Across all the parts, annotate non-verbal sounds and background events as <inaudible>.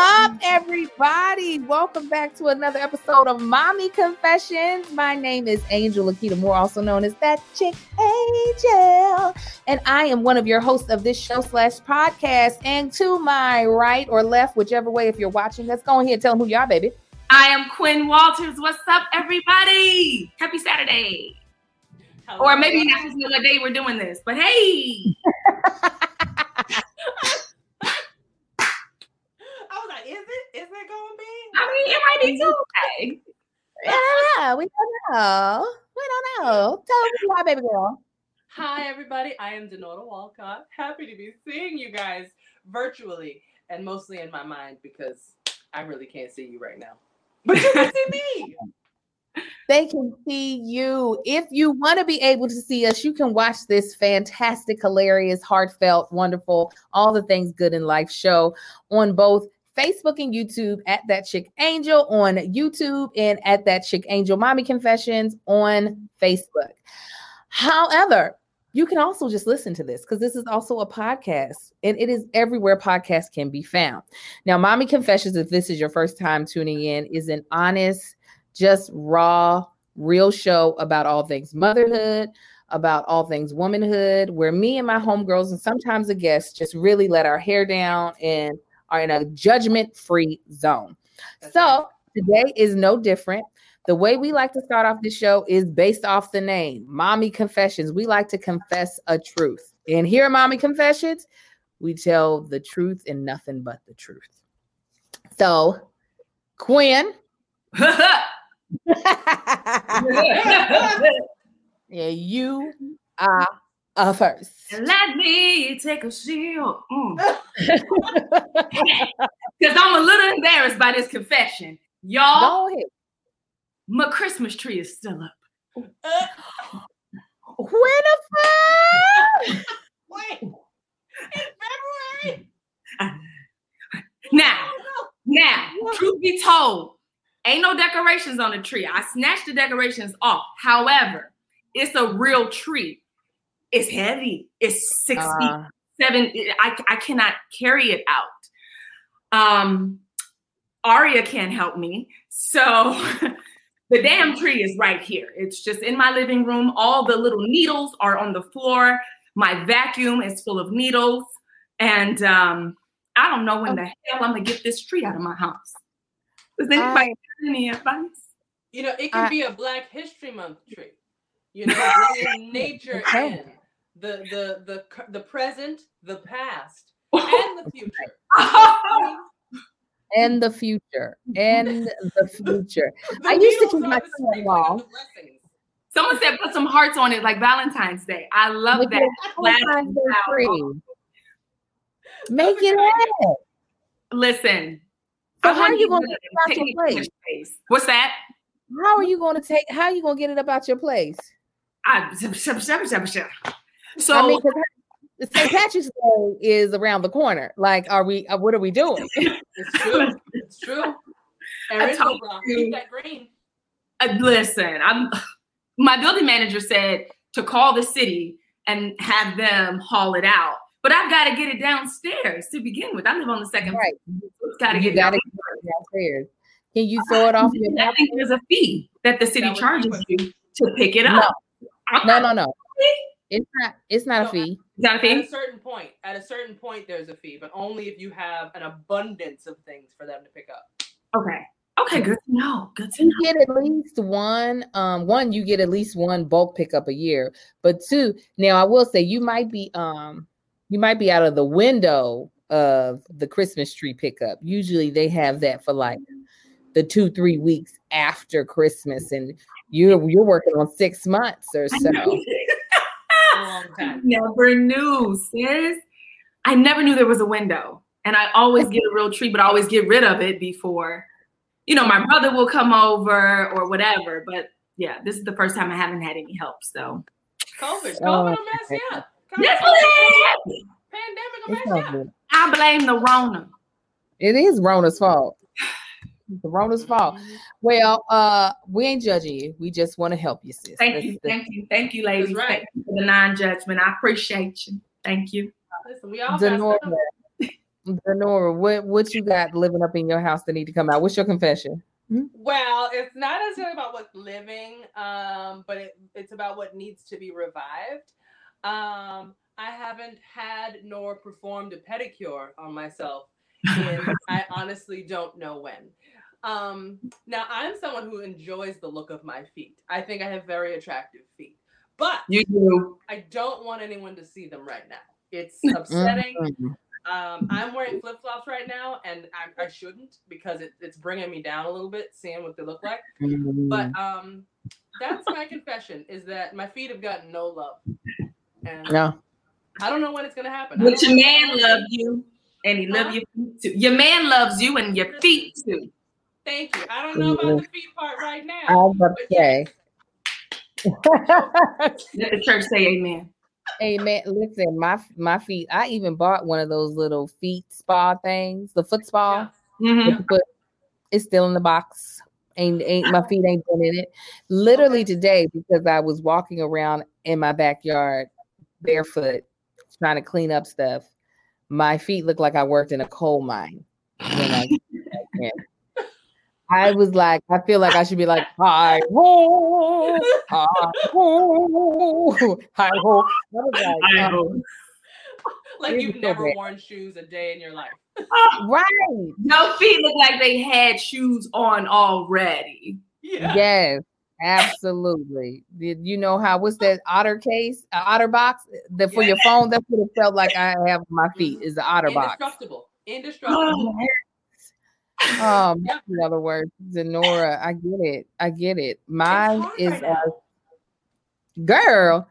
up, everybody? Welcome back to another episode of Mommy Confessions. My name is Angel Akita Moore, also known as that chick Angel, and I am one of your hosts of this show slash podcast. And to my right or left, whichever way, if you're watching, let's go ahead and tell them who you are, baby. I am Quinn Walters. What's up, everybody? Happy Saturday. Hello. Or maybe not just know what day we're doing this, but hey. <laughs> I mean, it might be Tuesday. Yeah, we don't know. We don't know. Tell me why, baby girl. Hi, everybody. I am Denora Walcott. Happy to be seeing you guys virtually and mostly in my mind because I really can't see you right now. But you can see me. <laughs> They can see you. If you want to be able to see us, you can watch this fantastic, hilarious, heartfelt, wonderful, all the things good in life show on both Facebook and YouTube at That Chick Angel on YouTube and at That Chick Angel Mommy Confessions on Facebook. However, you can also just listen to this because this is also a podcast and it is everywhere podcasts can be found. Now, Mommy Confessions, if this is your first time tuning in, is an honest, just raw, real show about all things motherhood, about all things womanhood, where me and my homegirls and sometimes a guest just really let our hair down and are in a judgment free zone. so today is no different. The way we like to start off the show is based off the name Mommy Confessions. We like to confess a truth. And here Mommy Confessions, we tell the truth and nothing but the truth. So, Quinn. <laughs> <laughs> yeah, you are uh, first. Let me take a shield. Because mm. <laughs> <laughs> I'm a little embarrassed by this confession. Y'all, my Christmas tree is still up. Uh, <gasps> Winifred! <laughs> Wait, it's February. Now, now, truth be told, ain't no decorations on the tree. I snatched the decorations off. However, it's a real tree it's heavy. It's six uh, feet seven. I, I cannot carry it out. Um, Aria can't help me. So <laughs> the damn tree is right here. It's just in my living room. All the little needles are on the floor. My vacuum is full of needles. And um, I don't know when the hell I'm gonna get this tree out of my house. Does anybody I, have any advice? You know, it can I, be a Black History Month tree. You know, bringing <laughs> nature in the the the the present, the past, <laughs> and the future. and the future. And the future. <laughs> the I used to keep my phone wall. Someone said put some hearts on it like Valentine's Day. I love <laughs> Make that. Valentine's Day free. Make it happen. Listen. So how are you going to get it out your place? What's that? How are you going to take? How are you going to get it up out your place? I, so I mean, St. Patrick's Day is around the corner. Like, are we? Uh, what are we doing? it's true. It's true. <laughs> Keep that green. Uh, listen, I'm. <sighs> My building manager said to call the city and have them haul it out. But I've got to get it downstairs to begin with. I live on the second right. floor. It's got to get downstairs. Can you throw it off? I think there's a fee that the city charges you to pick it up. No, no, no. no. It's not. It's not a fee. It's not a fee. At a certain point, at a certain point, there's a fee, but only if you have an abundance of things for them to pick up. Okay. Okay. Good to know. Good to know. you get at least one. Um, one, you get at least one bulk pickup a year. But two, now I will say you might be um, you might be out of the window of the Christmas tree pickup. Usually they have that for like the two three weeks after Christmas, and you're you're working on six months or so long time. Never knew, sis. I never knew there was a window. And I always get a real treat, but I always get rid of it before, you know, my brother will come over or whatever. But yeah, this is the first time I haven't had any help. So COVID. Oh, COVID oh, will mess you up. Yes, Pandemic will mess you up. I blame the Rona. It is Rona's fault. The Rona's fault. Mm-hmm. Well, uh, we ain't judging you. We just want to help you, sis. Thank you, thank you, thank you, ladies. Right. Thank you for the non-judgment. I appreciate you. Thank you. Listen, we all got Nora, <laughs> what what you got living up in your house that need to come out? What's your confession? Well, it's not necessarily about what's living, um, but it, it's about what needs to be revived. Um, I haven't had nor performed a pedicure on myself, and I <laughs> honestly don't know when. Um, now, I'm someone who enjoys the look of my feet. I think I have very attractive feet, but You do. I don't want anyone to see them right now. It's upsetting. Um, I'm wearing flip flops right now, and I, I shouldn't because it, it's bringing me down a little bit, seeing what they look like. But um, that's my confession: is that my feet have gotten no love, and no. I don't know when it's gonna happen. But your man loves you, and he Huh? loves your feet too. Your man loves you and your feet too. Thank you. I don't know about the feet part right I now. was about to say. Let the church say amen. Amen. listen, my my feet. I even bought one of those little feet spa things, the foot spa. Mm-hmm. With the foot. It's still in the box. Ain't ain't my feet ain't been in it. Literally today, because I was walking around in my backyard barefoot, trying to clean up stuff. My feet look like I worked in a coal mine. <laughs> When I, I was like, I feel like I should be like, hi ho, hi ho, hi ho. Like, I um, like you've never bad. worn shoes a day in your life. right. Your feet look like they had shoes on already. Yeah. Yes, absolutely. Did you know how what's that otter case, uh, otter box that for your phone? That's what it felt like I have on my feet is the otter box. Indestructible. Indestructible. Oh, in other words, Denora, I get it. I get it. Mine is right uh, girl.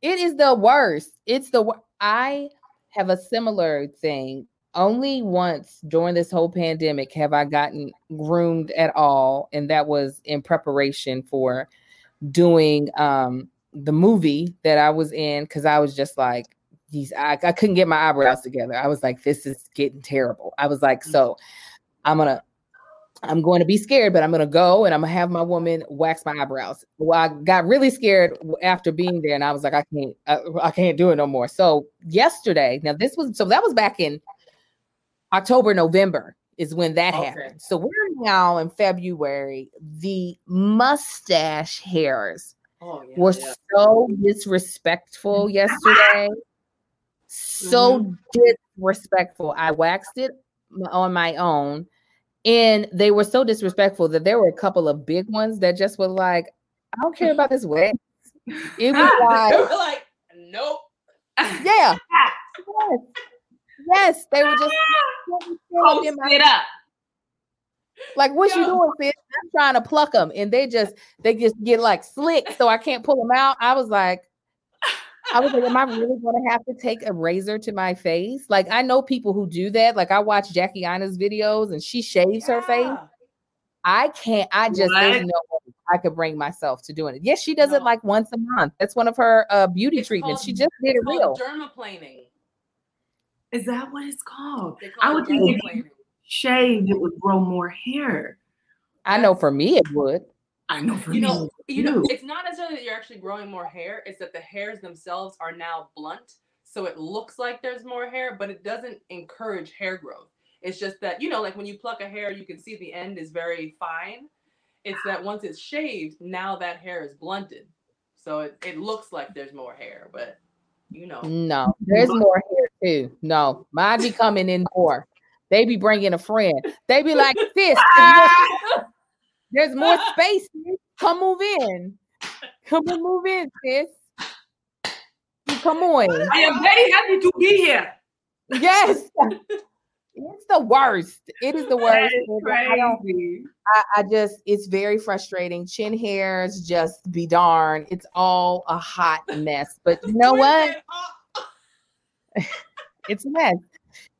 It is the worst. It's the I have a similar thing. Only once during this whole pandemic have I gotten groomed at all, and that was in preparation for doing um the movie that I was in because I was just like these I, I couldn't get my eyebrows together. I was like, this is getting terrible. I was like, so I'm gonna I'm going to be scared, but I'm gonna go and I'm gonna have my woman wax my eyebrows. Well, I got really scared after being there, and I was like, I can't, I, I can't do it no more. So yesterday, now this was so that was back in October, November is when that Okay. happened. So we're now in February. The mustache hairs Oh yeah. were yeah. so disrespectful mm-hmm. yesterday. So mm-hmm. disrespectful. I waxed it on my own, and they were so disrespectful that there were a couple of big ones that just were like, I don't care about this wax. It was <laughs> like, like, nope. <laughs> yeah, yes, yes. They were just <laughs> Post it up. Like, what you doing, sis? I'm trying to pluck them, and they just they just get like slick, so I can't pull them out. I was like, I was like, am I really going to have to take a razor to my face? Like, I know people who do that. Like, I watch Jackie Aina's videos, and she shaves her face. I can't. I just there's What? no way I could bring myself to doing it. Yes, she does it like once a month. That's one of her uh, beauty It's treatments. called- She just did it It's real. dermaplaning. Is that what it's called? They I would think if dermaplaning. Shaved, it would grow more hair. I know for me it would. I know for You me. know, you know, it's not necessarily that you're actually growing more hair. It's that the hairs themselves are now blunt, so it looks like there's more hair, but it doesn't encourage hair growth. It's just that you know, like when you pluck a hair, you can see the end is very fine. It's that once it's shaved, now that hair is blunted, so it, it looks like there's more hair, but you know, No, there's more here too. No, mine be coming in more. They be bringing a friend. They be like, sis, <laughs> there's more, space. sis. Come move in. Come and move in, sis. Come on. I am very happy to be here. Yes. It's the worst. It is the worst. is I, don't, crazy. I, I just, it's very frustrating. Chin hairs, just be darn. It's all a hot mess. But you know what? <laughs> it's a mess.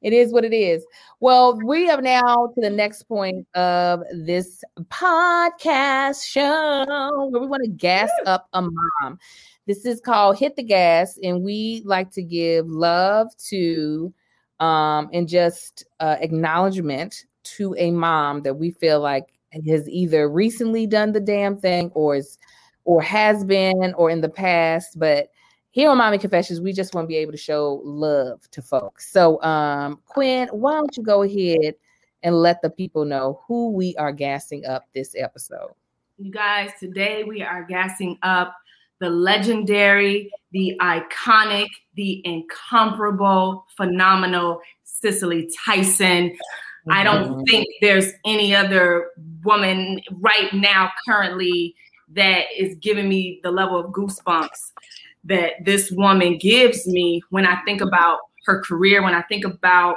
It is what it is. Well, we are now to the next point of this podcast show where we want to gas up a mom. This is called Hit the Gas, and we like to give love to um, and just uh, acknowledgement to a mom that we feel like has either recently done the damn thing or is or has been or in the past, but here on Mommy Confessions, we just want to be able to show love to folks. So, um, Quinn, why don't you go ahead and let the people know who we are gassing up this episode? You guys, today we are gassing up the legendary, the iconic, the incomparable, phenomenal Cicely Tyson. Mm-hmm. I don't mm-hmm. think there's any other woman right now, currently, that is giving me the level of goosebumps that this woman gives me when I think about her career, when I think about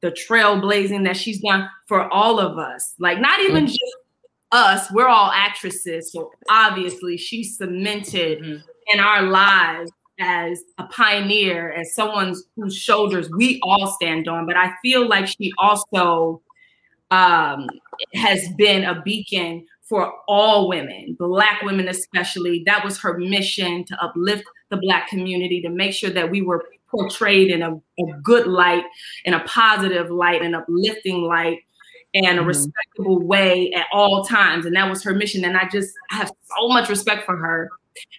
the trailblazing that she's done for all of us. Like, not even mm-hmm. just us, we're all actresses. So obviously, she cemented mm-hmm. in our lives as a pioneer, as someone whose shoulders we all stand on. But I feel like she also um, has been a beacon for all women, Black women especially. That was her mission to uplift the Black community, to make sure that we were portrayed in a, a good light, in a positive light, an uplifting light, and a mm-hmm. respectable way at all times. And that was her mission. And I just have so much respect for her.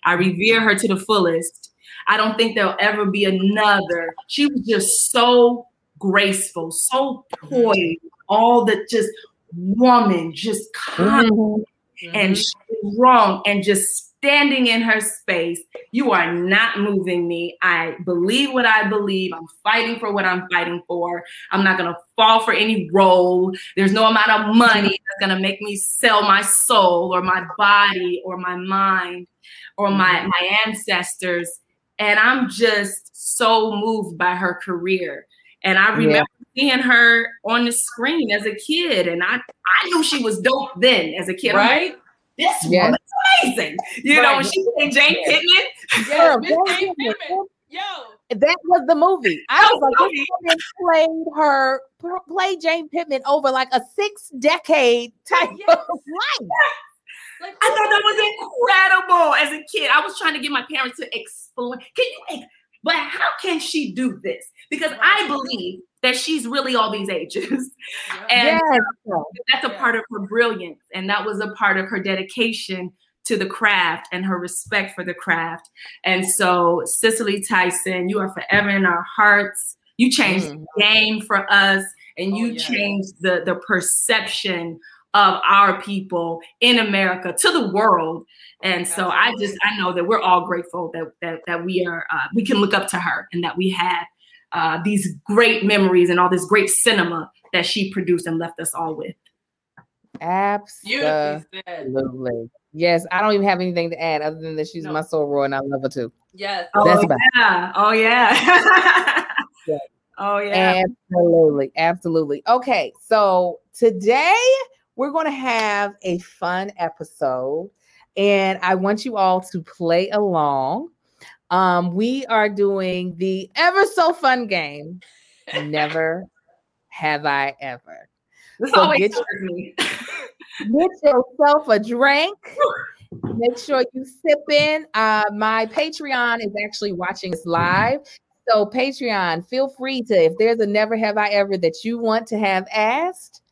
I revere her to the fullest. I don't think there'll ever be another. She was just so graceful, so poised, all the just woman, just calm mm-hmm. and strong and just standing in her space. You are not moving me. I believe what I believe. I'm fighting for what I'm fighting for. I'm not going to fall for any role. There's no amount of money that's going to make me sell my soul or my body or my mind or my, mm-hmm. my ancestors. And I'm just so moved by her career. And I remember seeing her on the screen as a kid, and I I knew she was dope then as a kid. Right. Like, this yes. woman's amazing. You right. know, when she played Jane yes. Pittman. Yes, Jane Pittman. Yo. That was the movie. I was like, this woman played her, played Jane Pittman over like a six decade type yes. of life. Like, I thought that was incredible as a kid. I was trying to get my parents to explain. Can you? But how can she do this? Because I believe that she's really all these ages. And yes. that's a part of her brilliance. And that was a part of her dedication to the craft and her respect for the craft. And so, Cicely Tyson, you are forever in our hearts. You changed mm. the game for us and oh, you yes. changed the, the perception of our people in America to the world. And so I just I know that we're all grateful that that, that we are uh, we can look up to her and that we had uh, these great memories and all this great cinema that she produced and left us all with. Absolutely. Yes, I don't even have anything to add other than that she's no. my soror and I love her too. Yes. Oh, That's about yeah. It. Oh yeah. <laughs> yeah. Oh yeah. Absolutely. Absolutely. Okay. So today we're going to have a fun episode and I want you all to play along. Um, we are doing the ever so fun game. Never have I ever. This so get, your, <laughs> get yourself a drink. Make sure you sip in. Uh, my Patreon is actually watching this live. So, Patreon, feel free to, if there's a never have I ever that you want to have asked,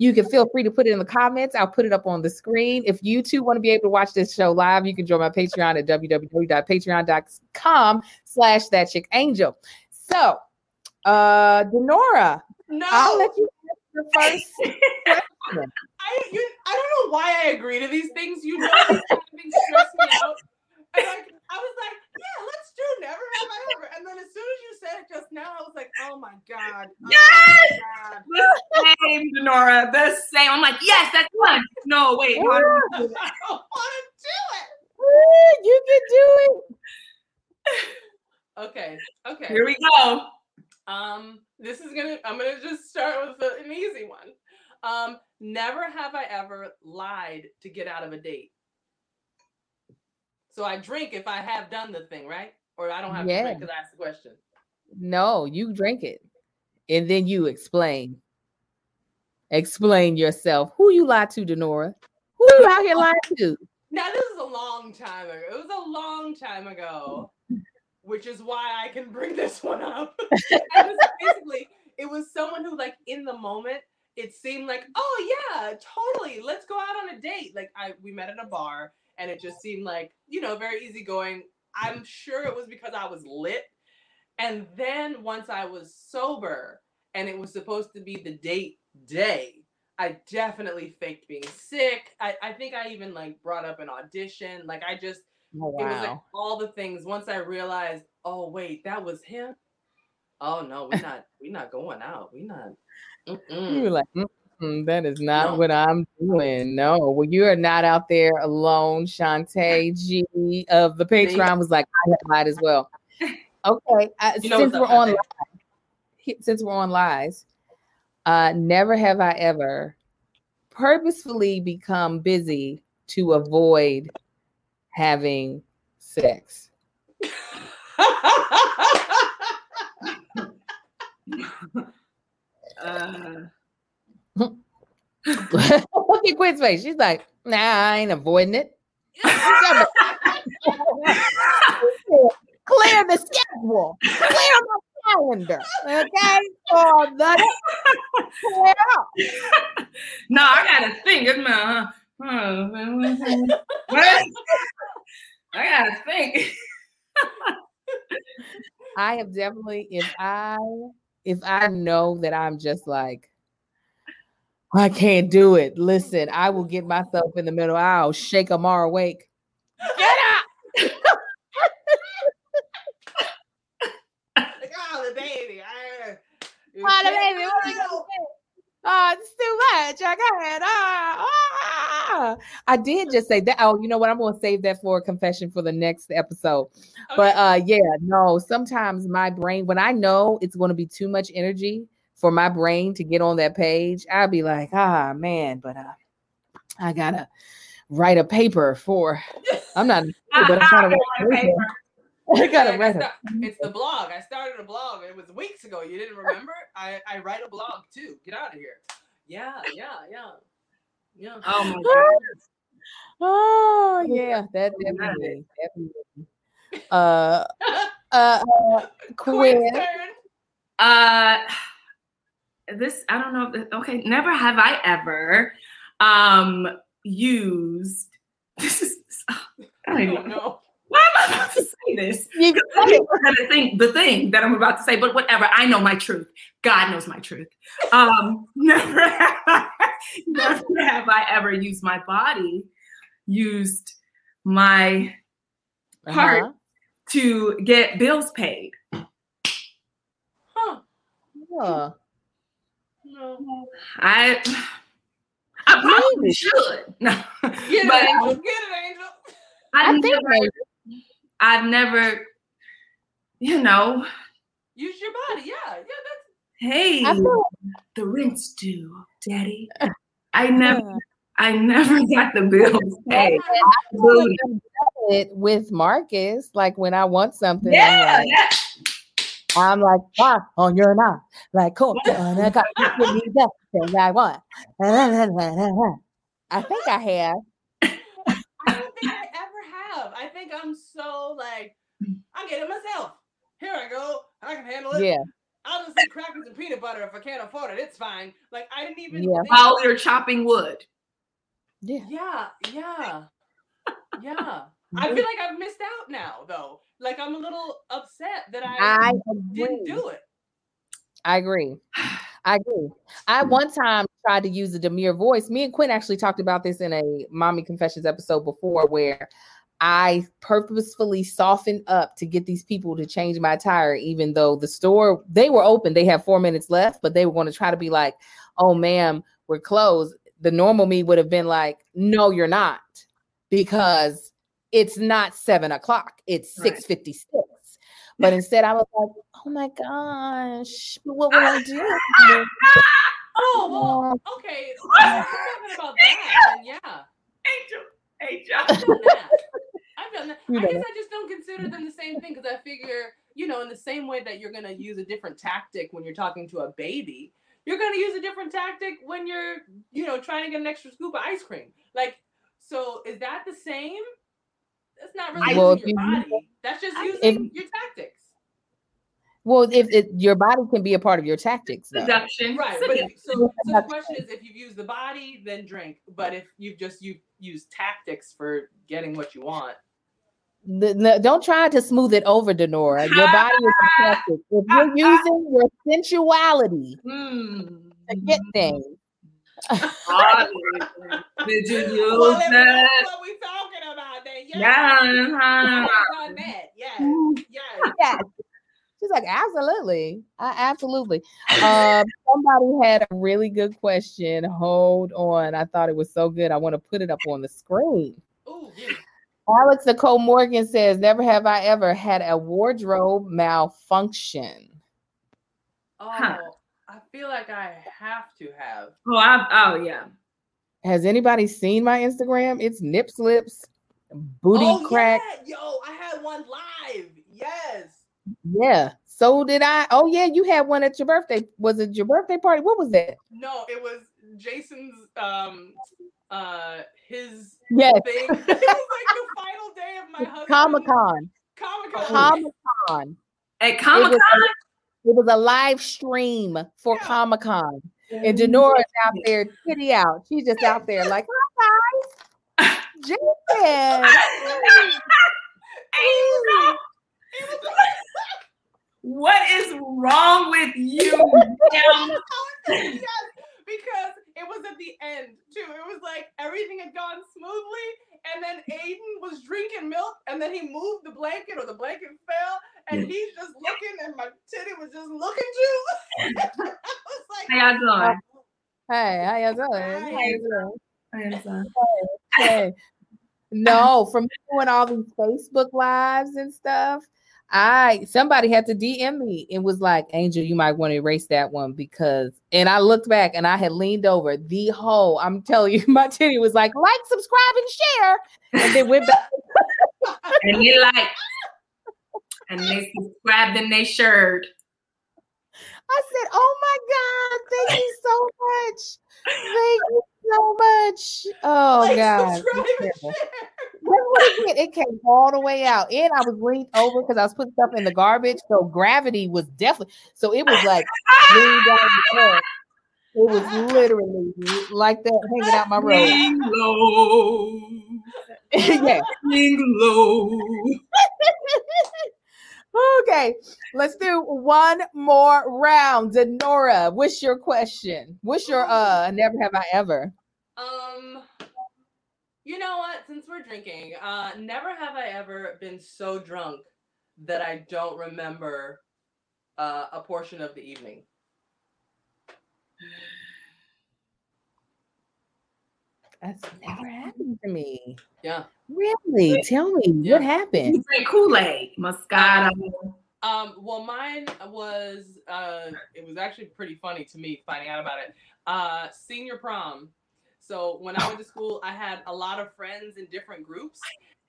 you can feel free to put it in the comments. I'll put it up on the screen. If you too want to be able to watch this show live, you can join my Patreon at www.patreon.com slash that chick angel. So uh Denora, no. I'll let you ask the first <laughs> I you, I don't know why I agree to these things. You know, these kind of things stress me out. And like, I was like, yeah, let's do never have I ever. And then as soon as you said it just now, I was like, oh my God. Oh yes! My God. The same, Denora. The same. I'm like, yes, that's one. No, wait. <laughs> I don't want to do it. You can do it. <laughs> Okay. Okay. Here we go. Um, this is gonna I'm gonna just start with an easy one. Um, never have I ever lied to get out of a date. So I drink if I have done the thing, right? Or I don't have yeah. to drink because I asked the question. No, you drink it. And then you explain. Explain yourself. Who you lied to, Denora? Who you out here lying to? Now this is a long time ago. It was a long time ago, which is why I can bring this one up. <laughs> basically, it was someone who, like, in the moment, it seemed like, oh yeah, totally. Let's go out on a date. Like I we met at a bar and it just seemed like you know very easygoing I'm sure it was because I was lit. And then once I was sober and it was supposed to be the date day, I definitely faked being sick. I, I think I even like brought up an audition. Like I just Oh, it was like all the things. Once I realized, oh wait, that was him. Oh no, we're not we're not going out. <laughs> We're not You mm-mm. were like, "Mm-mm, that is not No. what I'm doing. No, well, you are not out there alone. Shantae G of the Patreon was like, I might as well. <laughs> Okay, uh, You know since we're on, Shantae. li- since we're on lies, uh, never have I ever purposefully become busy to avoid having sex. <laughs> Uh, Look at Quinn's face. She's like, Nah, I ain't avoiding it. <laughs> Clear the schedule. Clear my calendar. Okay? For the clear up. no, I gotta think. It's my, uh, huh? What? I gotta think. I have definitely, if I if I know that I'm just like I can't do it. Listen, I will get myself in the middle. I'll shake Amar awake. Get up! like, oh, the baby. I, you Oh, the baby, what are you gonna? Oh, it's too much. I can't. Ah, ah. I did just say that. Oh, you know what? I'm going to save that for a confession for the next episode. it. But uh, yeah, no. Sometimes my brain, when I know it's going to be too much energy for my brain to get on that page, I'll be like, ah, man. But uh, I gotta write a paper for. <laughs> I'm not, but I gotta write a paper. I gotta Like, write a it's the blog. I started a blog. It was weeks ago. You didn't remember? I, I write a blog too. Get out of here. Yeah, yeah, yeah. Yeah. Oh my <laughs> god. Oh yeah, that definitely, definitely. Uh, <laughs> uh, uh Quinn's Quinn. Uh, this I don't know. Okay, never have I ever um used. <laughs> This is. I I don't know. Why am I about to say this? You Because I think we're gonna think the thing that I'm about to say, but whatever. I know my truth. God knows my truth. Um, <laughs> never, have I, never have I ever used my body, used my Heart. uh-huh. to get bills paid. Huh. Yeah. No. I, I probably Maybe. should. <laughs> No, Get but it, Angel. Get it, Angel. I I've think never, maybe. I've never, you know, Use your body. Yeah, yeah. hey, feel the rent's due, Daddy. <laughs> I never, Yeah. I never got the bills <laughs> paid. I feel like I've done it with Marcus. Like when I want something, Yeah, like, yeah. I'm like, ah, on your not. Like, cool. And I got give me that thing I want. <laughs> I think I have. I don't think I ever have. I think I'm so like, I get it myself. Here I go. I can handle it. Yeah. I'll just eat crackers and peanut butter if I can't afford it. It's fine. Like I didn't even. Yeah. think- While you're chopping wood. Yeah. Yeah, yeah, yeah. I feel mm-hmm. like I've missed out now, though. Like I'm a little upset that I, I didn't do it. I agree. I agree. I one time tried to use a demure voice. Me and Quinn actually talked about this in a Mommy Confessions episode before where I purposefully softened up to get these people to change my tire, even though the store they were open, they had four minutes left, but they were going to try to be like, oh ma'am, we're closed. The normal me would have been like, no, you're not, because it's not seven o'clock, it's Right. 656. But <laughs> instead, I was like, oh my gosh, what will I do? <laughs> Oh well, okay. <laughs> If talking about that, yeah, Angel, Angel. I've done that. I've done that. I guess I just don't consider them the same thing because I figure, you know, in the same way that you're gonna use a different tactic when you're talking to a baby, you're gonna use a different tactic when you're, you know, trying to get an extra scoop of ice cream. Like, so is that the same? That's not really Well, using your you body. That's just If- using your tactics. Well, if it, your body can be a part of your tactics, though. Seduction. Right, but Seduction. if, so, so the question is, if you've used the body, then drink. But if you've just you use tactics for getting what you want, the, the- don't try to smooth it over, Denora. Your body is protected. If you're using your sensuality Hmm. to get things, Did you use Well, that? what we talking about, then yeah. Yeah. Done that. Yeah. Yeah. yes. She's like, absolutely. I, absolutely. Um, somebody had a really good question. Hold on. I thought it was so good. I want to put it up on the screen. Ooh. Alex Nicole Morgan says, Never have I ever had a wardrobe malfunction. Oh, Huh. I feel like I have to have. Oh, I, oh yeah. Has anybody seen my Instagram? It's nip slips, booty oh, crack. Yeah. Yo, I had one live. Yes. Yeah. So did I. Oh, yeah. You had one at your birthday. Was it your birthday party? What was that? No, it was Jason's um uh his Yes. thing. <laughs> it was like the final day of my husband. Comic Con. Comic Con. Comic Con. At Comic Con. It was a live stream for Yeah. Comic Con. And Denora's out there, titty out. She's just out there like, hi guys. Jason. what is wrong with you? <laughs> Damn. yes, because it was at the end too. It was like everything had gone smoothly, and then Aiden was drinking milk, and then he moved the blanket, or the blanket fell, and he's just looking, and my titty was just looking too. <laughs> I was like, How y'all doing? Hey, how y'all doing? Hi. How you doing? How y'all doing? Hey. No, from doing all these Facebook lives and stuff. I somebody had to DM me and was like, Angel, you might want to erase that one because and I looked back and I had leaned over the whole. I'm telling you, <laughs> my titty was like, like, subscribe, and share. And then went back. <laughs> And they like, and they subscribed and they shared. I said, Oh my God, thank you so much. Thank you so much. Oh like, God. subscribe and That's share. what it. It came all the way out. And I was leaned over because I was putting stuff in the garbage. So gravity was definitely so it was like leaned down the. It was literally like that hanging out my <laughs> robe. Ring low, <laughs> yeah. low. <laughs> Okay. Let's do one more round. Denora, what's your question? What's your uh never have I ever? Um, you know what? Since we're drinking, uh, never have I ever been so drunk that I don't remember uh, a portion of the evening. That's never happened to me. Yeah. Really? Tell me Yeah. what happened. You drink Kool Aid, Moscato. Um, well, mine was uh, it was actually pretty funny to me finding out about it. Uh, senior prom. So when I went to school, I had a lot of friends in different groups,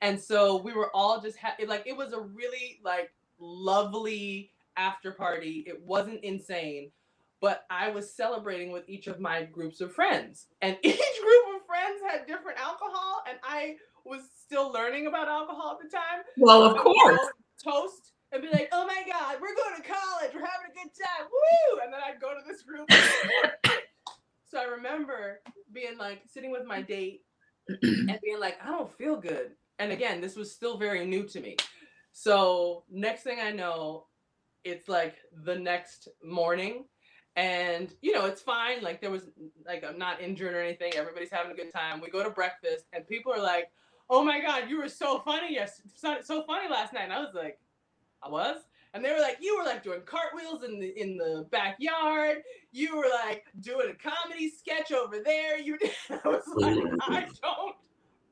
and so we were all just ha- like it was a really like lovely after party. It wasn't insane, but I was celebrating with each of my groups of friends, and <laughs> each group of friends had different alcohol, and I was still learning about alcohol at the time. Well, of course. Toast and be like, "Oh my God, we're going to college. We're having a good time, woo!" And then I'd go to this group. <laughs> so I remember being like sitting with my mm. date <clears throat> and being like, "I don't feel good." And again, this was still very new to me. So next thing I know, it's like the next morning. And you know, it's fine. Like there was like I'm not injured or anything. Everybody's having a good time. We go to breakfast and people are like, oh my god, you were so funny yes so, so funny last night. And I was like, I was? And they were like, you were like doing cartwheels in the in the backyard. You were like doing a comedy sketch over there. You <laughs> I was like, I don't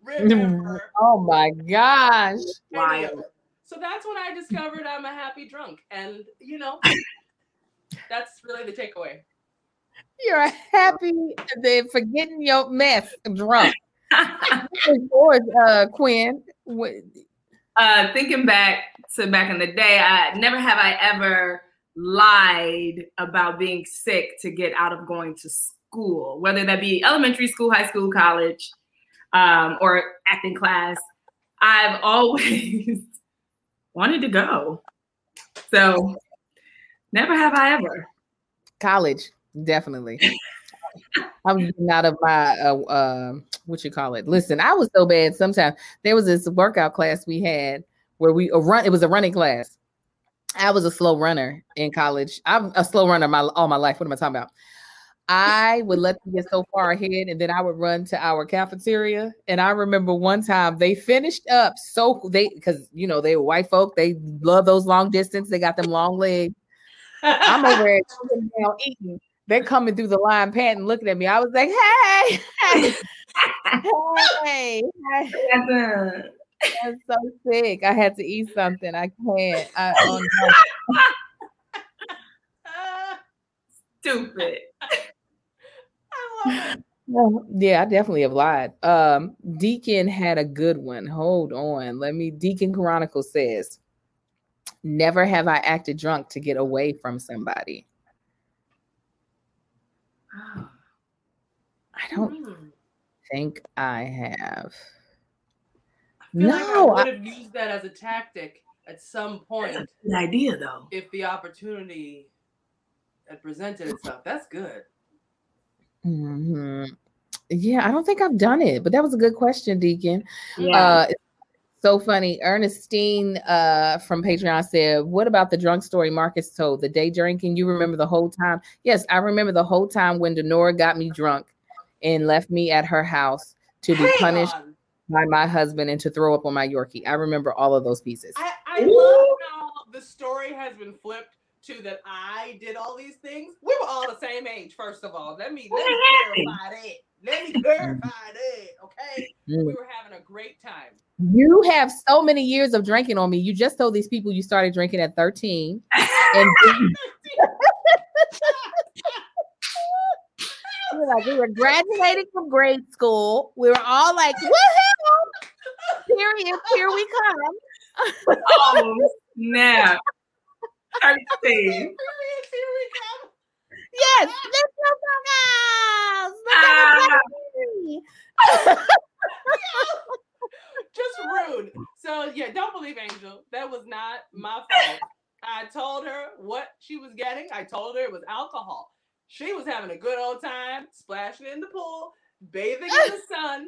remember. Oh my gosh. Wild. So that's when I discovered I'm a happy drunk. And you know, <laughs> that's really the takeaway. You're a happy then forgetting your mess drunk. <laughs> Yours, uh, Quinn. What- uh, thinking back to back in the day, I never have I ever lied about being sick to get out of going to school, whether that be elementary school, high school, college, um, or acting class. I've <laughs> always wanted to go. So never have I ever. College, definitely. <laughs> I was getting out of my uh, uh, what you call it. Listen, I was so bad. Sometimes there was this workout class we had where we a run. It was a running class. I was a slow runner in college. I'm a slow runner my all my life. What am I talking about? I would let them get so far ahead, and then I would run to our cafeteria. And I remember one time they finished up so they because you know they were white folk. They love those long distance. They got them long legs. I'm over there <laughs> down eating. They're coming through the line, panting, looking at me. I was like, "Hey, hey, <laughs> hey." I'm so sick. I had to eat something. I can't. I, <laughs> oh no. Stupid. <laughs> Well, yeah, I definitely have lied. Um, Deacon had a good one. Hold on. Let me Deacon Chronicle says, Never have I acted drunk to get away from somebody. I don't think I have. I feel like No, I I- would have used that as a tactic at some point Good idea though. if the opportunity had presented itself. That's good. Mhm. Yeah, I don't think I've done it, but that was a good question, Deacon. Yeah. Uh, so funny. Ernestine uh, from Patreon said, What about the drunk story Marcus told? The day drinking, you remember the whole time? Yes, I remember the whole time when Denora got me drunk and left me at her house to be Hang punished on. By my husband and to throw up on my Yorkie. I remember all of those pieces. I, I love how the story has been flipped to that I did all these things. We were all the same age, first of all. Let me let me clarify that. Let me clarify that. Okay. Mm. We were having a great time. You have so many years of drinking on me. You just told these people you started drinking at 13. <laughs> And then- <laughs> We're like, we were graduating from grade school. We were all like, woohoo! <laughs> Period. Here we come. oh snap. 13. Here we come. Yes, let's go, girls. Ah. Let's <laughs> Just rude. So yeah, don't believe Angel. That was not my fault. I told her what she was getting. I told her it was alcohol. She was having a good old time, splashing in the pool, bathing in the <laughs> sun,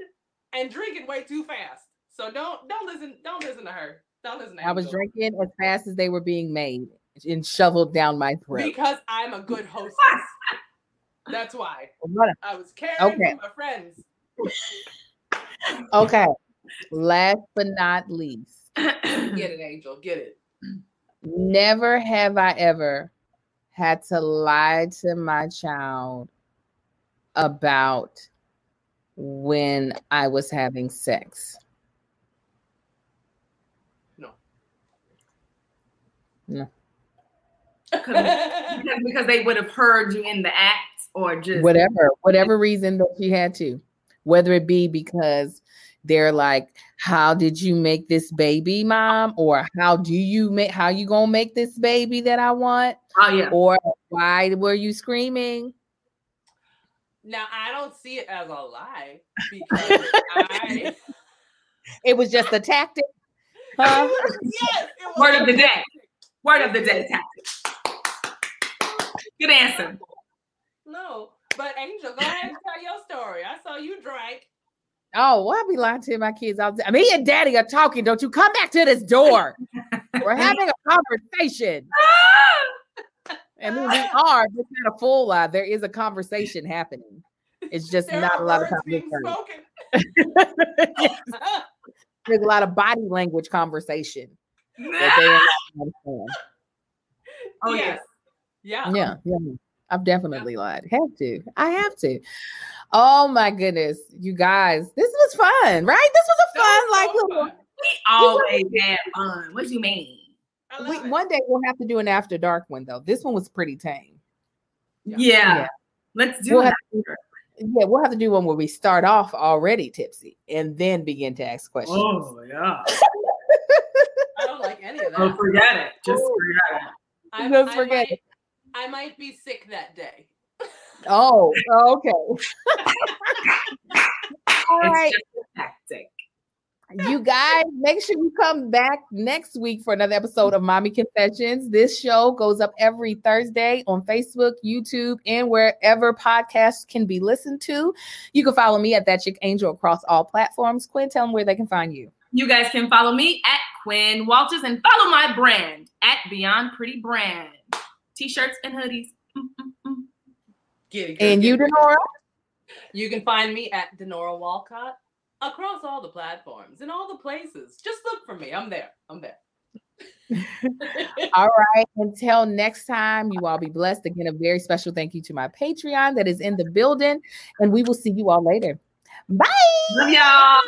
and drinking way too fast. So don't don't listen don't listen to her. Don't listen to I was Angel. drinking as fast as they were being made and shoveled down my throat. because I'm a good hostess. <laughs> That's why I was caring Okay. for my friends. Okay. Last but not least, <clears throat> Get it, Angel. Get it. never have I ever had to lie to my child about when I was having sex. No. No. because, because they would have heard you in the act or just Whatever, <laughs> whatever reason that she had to, whether it be because they're like, "How did you make this baby, mom?" or "How do you make? How you gonna make this baby that I want?" oh yeah. or "Why were you screaming?" Now I don't see it as a lie because I <laughs> It was just a tactic. <laughs> Huh? yes, it was Word of the day. Word of the day tactic. Good answer. No, but Angel, go ahead and tell your story. I saw you drank. Oh, why be lying to my kids all the time? Me and daddy are talking. Don't you come back to this door. We're <laughs> having a conversation. I mean, we <laughs> are, but not a full lie. There is a conversation happening. It's just There not a lot of words conversation. Yes, <laughs> There's a lot of body language conversation that they understand. <laughs> Oh yes. yeah. Yeah. Yeah, yeah. I've definitely lied. Have to. I have to. Oh my goodness, you guys, this was fun, right? This was a fun, That was like so little. fun. We always have fun. What do you mean? I We, one day we'll have to do an after dark one though. This one was pretty tame. Yeah. Yeah. Yeah. Let's do We'll it. do- yeah, we'll have to do one where we start off already tipsy and then begin to ask questions. Oh yeah. <laughs> I don't like any of Oh, that. forget it. Just Ooh. forget it. I, Just I forget might, I might be sick that day. Oh, okay. <laughs> All It's right. just a tactic. You guys make sure you come back next week for another episode of Mommy Confessions. This show goes up every Thursday on Facebook, YouTube, and wherever podcasts can be listened to. You can follow me at That Chick Angel across all platforms. Quinn, tell them where they can find you. You guys can follow me at Quinn Walters and follow my brand at Beyond Pretty Brand. T-shirts and hoodies. Mm-mm-mm. Get And get you, it. Denora? You can find me at Denora Walcott across all the platforms and all the places. Just look for me. I'm there. I'm there. All right. Until next time, you all be blessed. Again, a very special thank you to my Patreon that is in the building, and we will see you all later. Bye. Love y'all.